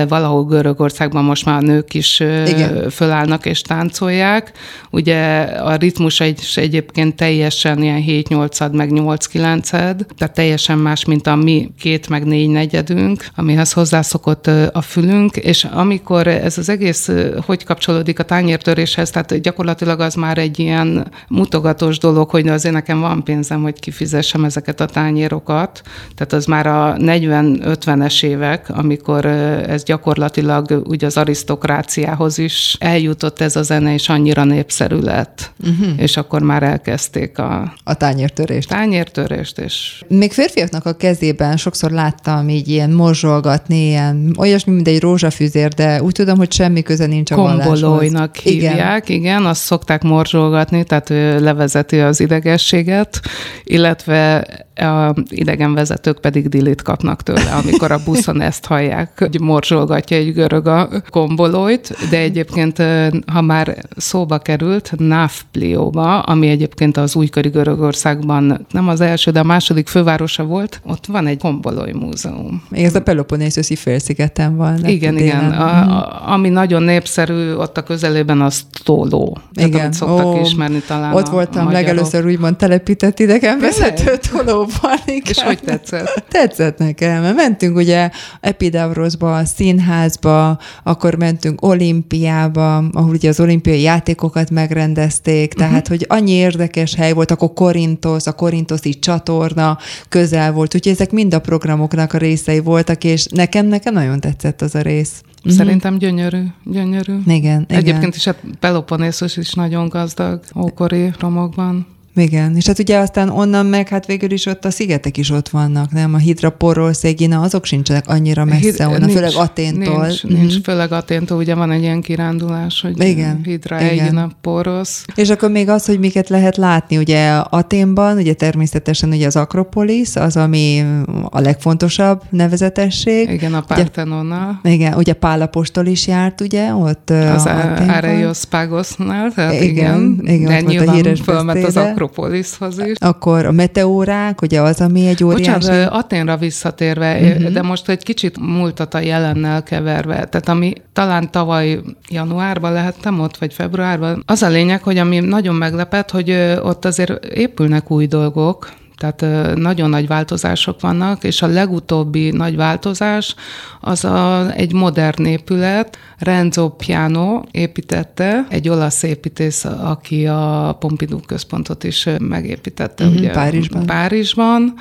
valahol Görögországban most már a nők is Igen. fölállnak és táncolják. Ugye a ritmus egy, egyébként teljesen ilyen 7-8 meg 8-9 tehát teljesen más, mint a mi két meg négy negyedünk, amihez hozzászokott a fülünk, és amikor ez az egész hogy kapcsolódik a tányértöréshez, tehát gyakorlatilag az már egy ilyen mutogatós dolog, hogy azért nekem van pénzem, hogy kifizessem ezeket a tányérokat, tehát az már a 40-50-es évek, amikor ez gyakorlatilag úgy az arisztokráciához is eljutott ez a zene, és annyira népszerű lett. Uh-huh. És akkor már elkezdték a... A tányértörést. Tányértörést, és... Még férfiaknak a kezében sokszor láttam így ilyen morzsolgatni, ilyen olyasmi, mint egy rózsafűzér, de úgy tudom, hogy semmi köze nincs a Kombolóinak hívják, igen. igen, azt szokták morzsolgatni, tehát ő levezeti az idegességet, illetve a idegenvezetők pedig dilit kapnak tőle, amikor a buszon ezt hallják, hogy morzsolgatja egy görög a kombolóit, de egyébként, ha már szóba került, Náfplióba, ami egyébként az újkori Görögországban nem az első, de a második fővárosa volt, ott van egy kombolói múzeum. Még ez a Peloponnészoszi félszigeten van. Igen, igen. A, a, ami nagyon népszerű ott a közelében, az Tóló. Igen. Tehát, szoktak Ó, ismerni talán Ott voltam a legelőször úgymond telepített idegenvezető Tóló Panikán. És hogy tetszett? Tetszett nekem, mert mentünk ugye Epidavrosba, a színházba, akkor mentünk olimpiába, ahol ugye az olimpiai játékokat megrendezték, tehát uh-huh. hogy annyi érdekes hely volt, akkor Korintos, a Korintoszi csatorna közel volt, úgyhogy ezek mind a programoknak a részei voltak, és nekem, nekem nagyon tetszett az a rész. Uh-huh. Szerintem gyönyörű, gyönyörű. Igen, Egyébként igen. is a Peloponnészos is nagyon gazdag ókori romokban. Igen, és hát ugye aztán onnan meg, hát végül is ott a szigetek is ott vannak, nem? A Hidra, Porol, Szégina, azok sincsenek annyira messze Hid- onnan, nincs, főleg Aténtól. Nincs, mm-hmm. nincs, főleg Aténtól, ugye van egy ilyen kirándulás, hogy igen, Hidra, Egina, Porosz. És akkor még az, hogy miket lehet látni, ugye Aténban, ugye természetesen ugye az Akropolis, az, ami a legfontosabb nevezetesség. Igen, a Partenonnal. Ugye, igen, ugye Pálapostól is járt, ugye, ott Az Aréospagosnál, tehát igen, igen, igen ott volt a híres az Akropolishoz is. Akkor a meteórák, ugye az, ami egy óriási... Bocsánat, Aténra visszatérve, uh-huh. de most egy kicsit múltat a jelennel keverve. Tehát ami talán tavaly januárban lehettem ott, vagy februárban, az a lényeg, hogy ami nagyon meglepett, hogy ott azért épülnek új dolgok, tehát nagyon nagy változások vannak, és a legutóbbi nagy változás az a, egy modern épület. Renzo Piano építette, egy olasz építész, aki a Pompidou központot is megépítette. Uh-huh, ugye, Párizsban. Párizsban.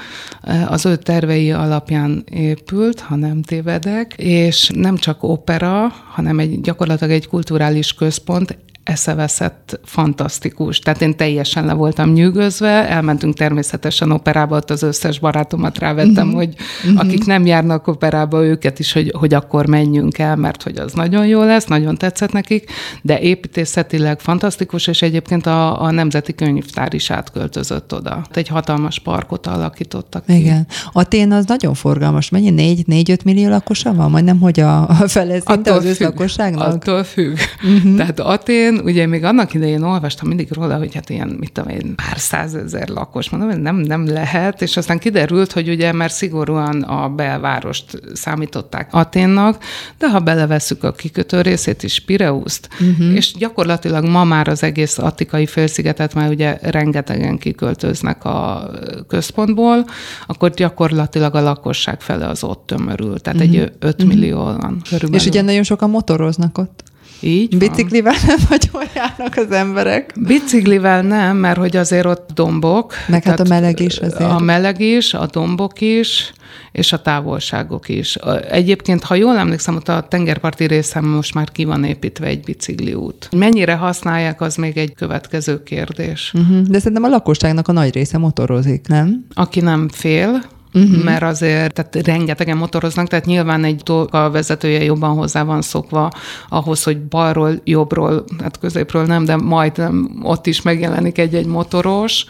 Az ő tervei alapján épült, ha nem tévedek, és nem csak opera, hanem egy, gyakorlatilag egy kulturális központ, eszeveszett, fantasztikus. Tehát én teljesen le voltam nyűgözve, elmentünk természetesen operába, ott az összes barátomat rávettem, uh-huh. hogy uh-huh. akik nem járnak operába, őket is, hogy, hogy akkor menjünk el, mert hogy az nagyon jó lesz, nagyon tetszett nekik, de építészetileg fantasztikus, és egyébként a, a Nemzeti Könyvtár is átköltözött oda. Egy hatalmas parkot alakítottak ki. Igen. Atén az nagyon forgalmas. Mennyi? 4-5 millió lakosa van? Majdnem, hogy a, a felezinte az összlakosságnak? Attól függ. Uh-huh. Tehát Atén én ugye még annak idején olvastam mindig róla, hogy hát ilyen, mit tudom én, pár százezer lakos, mondom, hogy nem, nem lehet, és aztán kiderült, hogy ugye már szigorúan a belvárost számították Aténnak, de ha belevesszük a kikötő részét is, Pireuszt, uh-huh. és gyakorlatilag ma már az egész Attikai félszigetet már ugye rengetegen kiköltöznek a központból, akkor gyakorlatilag a lakosság fele az ott tömörül, tehát uh-huh. egy 5 millió van körülbelül. És ugye nagyon sokan motoroznak ott. Így Biciklivel nem nagyon járnak az emberek. Biciklivel nem, mert hogy azért ott dombok. Meg hát a meleg is azért. A meleg is, a dombok is, és a távolságok is. Egyébként, ha jól emlékszem, ott a tengerparti részem most már ki van építve egy bicikliút. Mennyire használják, az még egy következő kérdés. Uh-huh. De szerintem a lakosságnak a nagy része motorozik, nem? Aki nem fél, uh-huh. mert azért tehát rengetegen motoroznak, tehát nyilván egy a vezetője jobban hozzá van szokva ahhoz, hogy balról, jobbról, hát középről nem, de majd ott is megjelenik egy-egy motoros,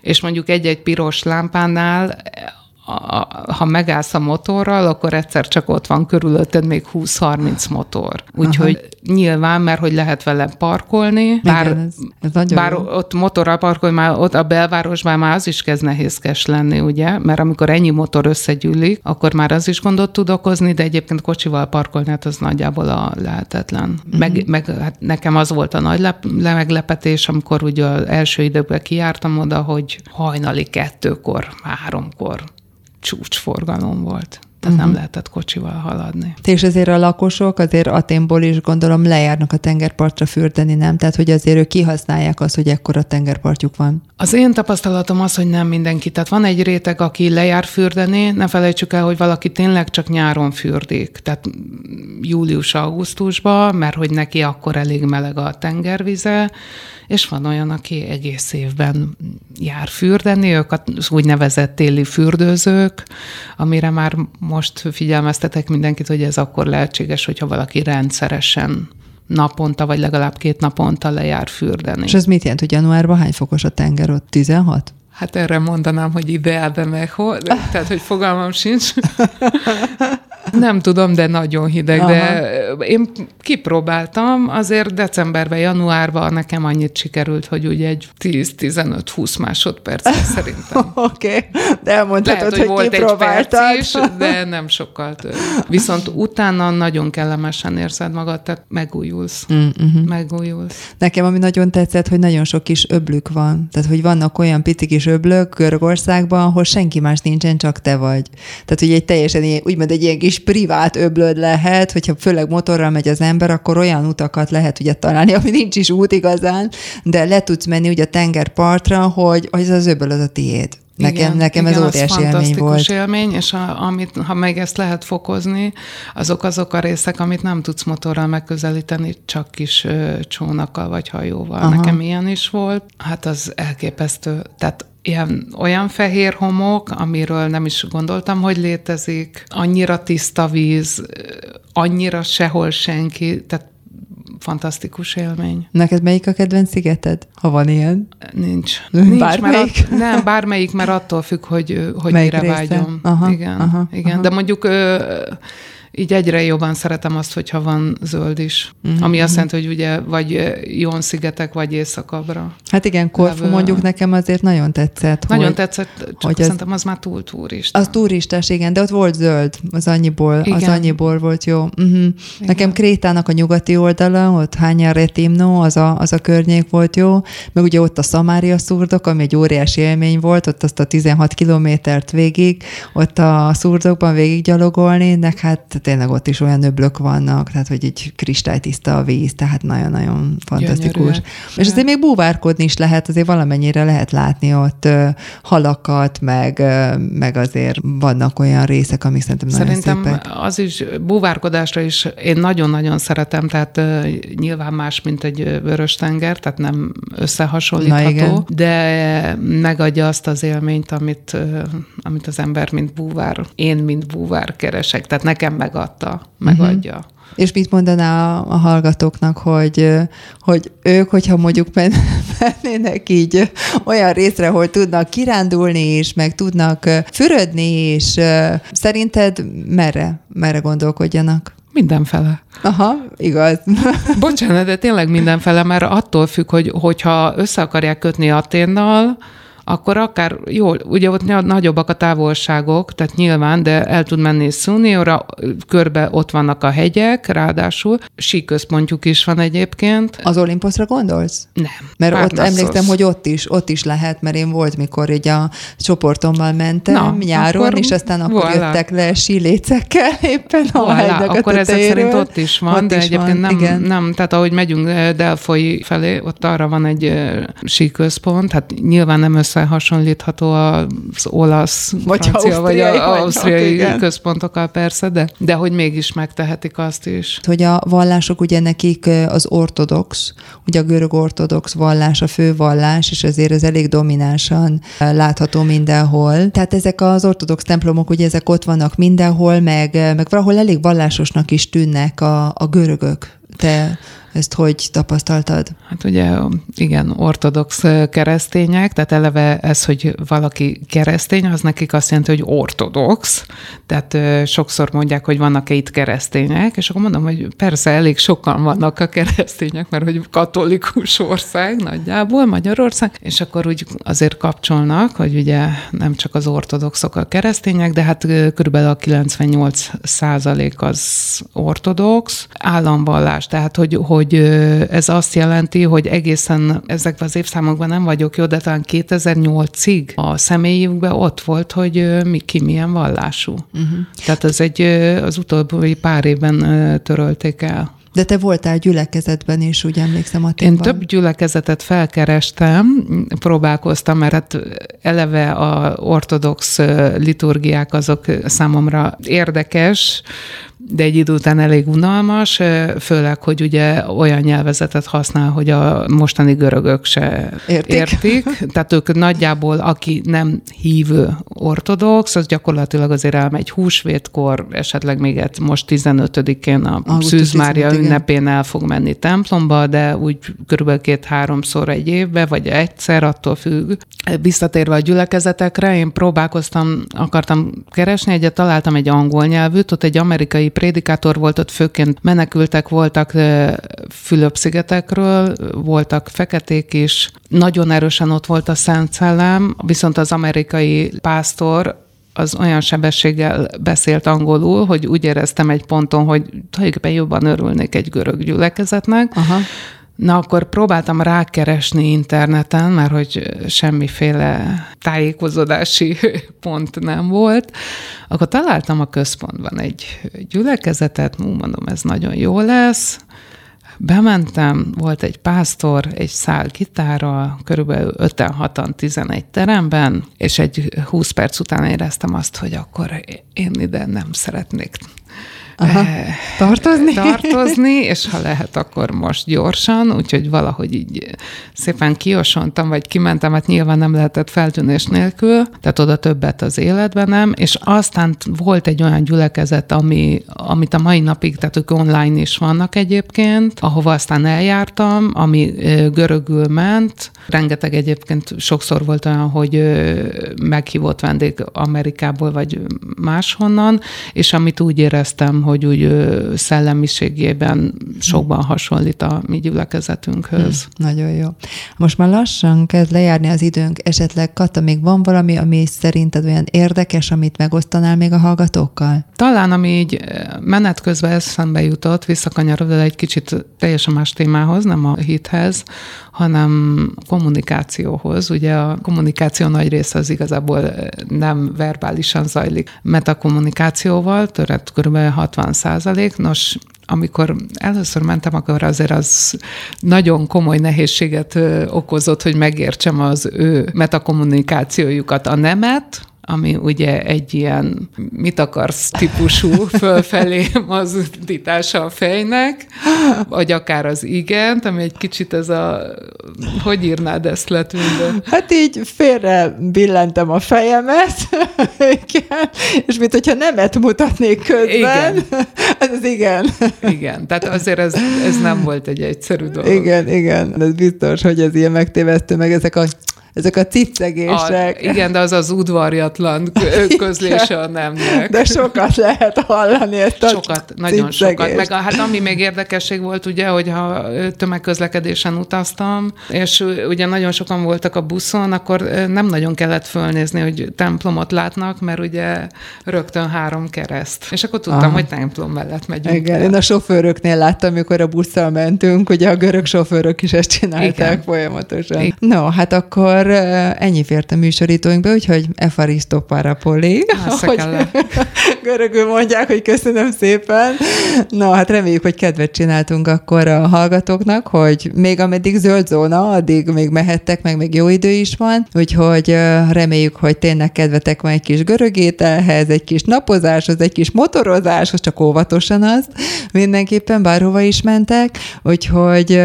és mondjuk egy-egy piros lámpánál ha megállsz a motorral, akkor egyszer csak ott van körülötted még 20-30 motor. Úgyhogy Aha. nyilván, mert hogy lehet vele parkolni, bár, Igen, ez, ez bár jó. ott motorral parkolni, már ott a belvárosban már az is kezd nehézkes lenni, ugye? Mert amikor ennyi motor összegyűlik, akkor már az is gondot tud okozni, de egyébként kocsival parkolni, hát az nagyjából a lehetetlen. Uh-huh. Meg, meg hát nekem az volt a nagy lep, meglepetés, amikor ugye az első időben kijártam oda, hogy hajnali kettőkor, háromkor csúcsforgalom volt. Tehát uh-huh. nem mhm. lehetett kocsival haladni. És azért a lakosok azért Aténból is gondolom lejárnak a tengerpartra fürdeni, nem? Tehát, hogy azért ők kihasználják azt, hogy ekkora tengerpartjuk van. Az én tapasztalatom az, hogy nem mindenki. Tehát van egy réteg, aki lejár fürdeni, ne felejtsük el, hogy valaki tényleg csak nyáron fürdik. Tehát július-augusztusban, mert hogy neki akkor elég meleg a tengervize, és van olyan, aki egész évben jár fürdeni, ők az úgynevezett téli fürdőzők, amire már most figyelmeztetek mindenkit, hogy ez akkor lehetséges, hogyha valaki rendszeresen naponta, vagy legalább két naponta lejár fürdeni. És ez mit jelent, hogy januárban hány fokos a tenger ott? 16? Hát erre mondanám, hogy ideál, de tehát hogy fogalmam sincs. Nem tudom, de nagyon hideg, Aha. de én kipróbáltam, azért decemberben, januárban nekem annyit sikerült, hogy ugye egy 10-15-20 másodperc szerintem. Oké, okay. de elmondhatod, Lehet, hogy, hogy volt egy perc is, de nem sokkal több. Viszont utána nagyon kellemesen érzed magad, tehát megújulsz. Mm-hmm. Megújulsz. Nekem ami nagyon tetszett, hogy nagyon sok kis öblük van. Tehát, hogy vannak olyan pici kis öblök Görögországban, ahol senki más nincsen, csak te vagy. Tehát, hogy egy teljesen úgymond egy ilyen kis privát öblöd lehet, hogyha főleg motorral megy az ember, akkor olyan utakat lehet ugye találni, ami nincs is út igazán, de le tudsz menni ugye a tengerpartra, hogy, hogy ez az öblöd a tiéd. Nekem, igen, nekem igen, ez óriási élmény volt. élmény, és a, amit, ha meg ezt lehet fokozni, azok azok a részek, amit nem tudsz motorral megközelíteni, csak kis ö, csónakkal vagy hajóval. Aha. Nekem ilyen is volt. Hát az elképesztő. Tehát ilyen, olyan fehér homok, amiről nem is gondoltam, hogy létezik, annyira tiszta víz, annyira sehol senki, tehát fantasztikus élmény. Neked melyik a kedvenc szigeted, ha van ilyen? Nincs. Nincs bármelyik? Mert att, nem, bármelyik, mert attól függ, hogy, hogy mire része? vágyom. Aha, igen, aha, igen. Aha. de mondjuk így egyre jobban szeretem azt, hogyha van zöld is. Uh-huh. Ami azt jelenti, hogy ugye vagy Jón-szigetek, vagy északabbra. Hát igen, Korfu Levő. mondjuk nekem azért nagyon tetszett. Nagyon hogy, tetszett, csak hogy az, szerintem az már túl turista. Az turistás, igen, de ott volt zöld, az annyiból, igen. az annyiból volt jó. Uh-huh. Nekem Krétának a nyugati oldala, ott Hányá Retimno, az a, az a környék volt jó, meg ugye ott a Szamária szurdok, ami egy óriási élmény volt, ott azt a 16 kilométert végig, ott a szurdokban végig gyalogolni, hát tényleg ott is olyan öblök vannak, tehát hogy egy kristálytiszta a víz, tehát nagyon-nagyon fantasztikus. Gyönyörű. És azért még búvárkodni is lehet, azért valamennyire lehet látni ott halakat, meg, meg azért vannak olyan részek, amik szerintem nagyon Szerintem szépek. az is búvárkodásra is én nagyon-nagyon szeretem, tehát nyilván más, mint egy vörös tenger, tehát nem összehasonlítható, de megadja azt az élményt, amit, amit az ember, mint búvár, én, mint búvár keresek. Tehát nekem megadta, megadja. Uh-huh. És mit mondaná a, a hallgatóknak, hogy, hogy ők, hogyha mondjuk mennének így olyan részre, hogy tudnak kirándulni is, meg tudnak fürödni is, szerinted merre, merre gondolkodjanak? Mindenfele. Aha, igaz. Bocsánat, de tényleg mindenfele, mert attól függ, hogy hogyha össze akarják kötni Aténnal, akkor akár, jó, ugye ott nagyobbak a távolságok, tehát nyilván, de el tud menni Szunióra, körbe ott vannak a hegyek, ráadásul síközpontjuk is van egyébként. Az Olimposzra gondolsz? Nem. Mert ott emlékszem, hogy ott is, ott is lehet, mert én volt, mikor így a csoportommal mentem Na, nyáron, és aztán akkor voilà. jöttek le sílécekkel éppen a voilà, Akkor ezek szerint ott is van, ott de is egyébként van, nem, igen. nem, tehát ahogy megyünk Delfoi felé, ott arra van egy síközpont, hát nyilván nem össze összehasonlítható az olasz, vagy francia, vagy az ausztriai vagy, központokkal persze, de, de hogy mégis megtehetik azt is. Hogy a vallások ugye nekik az ortodox, ugye a görög ortodox vallás a fő vallás, és azért ez elég dominánsan látható mindenhol. Tehát ezek az ortodox templomok, ugye ezek ott vannak mindenhol, meg, meg valahol elég vallásosnak is tűnnek a, a görögök. Te ezt hogy tapasztaltad? Hát ugye igen, ortodox keresztények, tehát eleve ez, hogy valaki keresztény, az nekik azt jelenti, hogy ortodox. Tehát sokszor mondják, hogy vannak-e itt keresztények, és akkor mondom, hogy persze elég sokan vannak a keresztények, mert hogy katolikus ország nagyjából, Magyarország, és akkor úgy azért kapcsolnak, hogy ugye nem csak az ortodoxok a keresztények, de hát körülbelül a 98 százalék az ortodox államvallás, tehát hogy, hogy hogy ez azt jelenti, hogy egészen ezekben az évszámokban nem vagyok jó, de talán 2008-ig a személyükben ott volt, hogy mi, ki milyen vallású. Uh-huh. Tehát ez egy, az utóbbi pár évben törölték el. De te voltál gyülekezetben is, úgy emlékszem a Én több gyülekezetet felkerestem, próbálkoztam, mert hát eleve a ortodox liturgiák azok számomra érdekes, de egy idő után elég unalmas, főleg, hogy ugye olyan nyelvezetet használ, hogy a mostani görögök se értik. értik. Tehát ők nagyjából, aki nem hívő ortodox, az gyakorlatilag azért elmegy húsvétkor, esetleg még egy most 15-én a Szűz Mária ünnepén el fog menni templomba, de úgy körülbelül két-háromszor egy évbe, vagy egyszer, attól függ. Visszatérve a gyülekezetekre, én próbálkoztam, akartam keresni egyet, találtam egy angol nyelvűt, ott egy amerikai prédikátor volt, ott főként menekültek voltak Fülöp-szigetekről, voltak feketék is, nagyon erősen ott volt a Szent Szellem, viszont az amerikai pásztor az olyan sebességgel beszélt angolul, hogy úgy éreztem egy ponton, hogy tulajdonképpen jobban örülnék egy görög gyülekezetnek. Aha. Na, akkor próbáltam rákeresni interneten, mert hogy semmiféle tájékozódási pont nem volt. Akkor találtam a központban egy gyülekezetet, mondom, ez nagyon jó lesz. Bementem, volt egy pásztor, egy szál gitára, körülbelül 5-6-an 11 teremben, és egy 20 perc után éreztem azt, hogy akkor én ide nem szeretnék Aha. Eh, tartozni? tartozni, és ha lehet, akkor most gyorsan, úgyhogy valahogy így szépen kiosontam, vagy kimentem, hát nyilván nem lehetett feltűnés nélkül, tehát oda többet az életben nem, és aztán volt egy olyan gyülekezet, ami, amit a mai napig, tehát ők online is vannak egyébként, ahova aztán eljártam, ami görögül ment, rengeteg egyébként sokszor volt olyan, hogy meghívott vendég Amerikából, vagy máshonnan, és amit úgy éreztem, hogy úgy szellemiségében sokban hasonlít a mi gyülekezetünkhöz. Hmm, nagyon jó. Most már lassan kezd lejárni az időnk. Esetleg, Kata, még van valami, ami szerinted olyan érdekes, amit megosztanál még a hallgatókkal? Talán, ami így menet közben eszembe jutott, visszakanyarodva egy kicsit teljesen más témához, nem a hithez, hanem kommunikációhoz. Ugye a kommunikáció nagy része az igazából nem verbálisan zajlik. Metakommunikációval, töret kb. 60 százalék. Nos, amikor először mentem, akkor azért az nagyon komoly nehézséget okozott, hogy megértsem az ő metakommunikációjukat, a nemet, ami ugye egy ilyen mit akarsz típusú fölfelé mozdítása a fejnek, vagy akár az igent, ami egy kicsit ez a, hogy írnád ezt letűnve? Hát így félre billentem a fejemet, igen, és mint hogyha nemet mutatnék közben. Igen. Ez az igen. Igen, tehát azért ez, ez nem volt egy egyszerű dolog. Igen, igen, ez biztos, hogy ez ilyen megtévesztő, meg ezek a ezek a cicegések. A, igen, de az az udvarjatlan közlése a nemnek. De sokat lehet hallani ezt a Sokat, nagyon sokat. Meg a, hát ami még érdekesség volt, ugye, hogyha tömegközlekedésen utaztam, és ugye nagyon sokan voltak a buszon, akkor nem nagyon kellett fölnézni, hogy templomot látnak, mert ugye rögtön három kereszt. És akkor tudtam, Aha. hogy templom mellett megyünk. Igen, el. én a sofőröknél láttam, amikor a busszal mentünk, ugye a görög sofőrök is ezt csinálták Igen. folyamatosan. Igen. No, hát akkor akkor ennyi fért a műsorítóinkba, úgyhogy efaristo parapoli. Hogy görögül mondják, hogy köszönöm szépen. Na, hát reméljük, hogy kedvet csináltunk akkor a hallgatóknak, hogy még ameddig zöld zóna, addig még mehettek, meg még jó idő is van, úgyhogy reméljük, hogy tényleg kedvetek van egy kis görög ételhez, egy kis napozáshoz, egy kis motorozáshoz, csak óvatosan az, mindenképpen bárhova is mentek, úgyhogy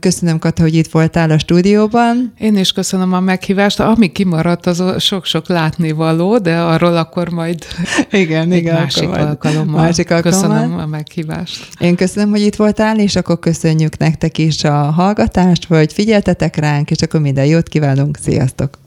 köszönöm, Kata, hogy itt voltál a stúdióban. Én is köszönöm a a meghívást. Ami kimaradt, az sok-sok látnivaló, de arról akkor majd igen, igen, másik akkor alkalommal. Másik alkalommal. Köszönöm a meghívást. Én köszönöm, hogy itt voltál, és akkor köszönjük nektek is a hallgatást, hogy figyeltetek ránk, és akkor minden jót kívánunk. Sziasztok!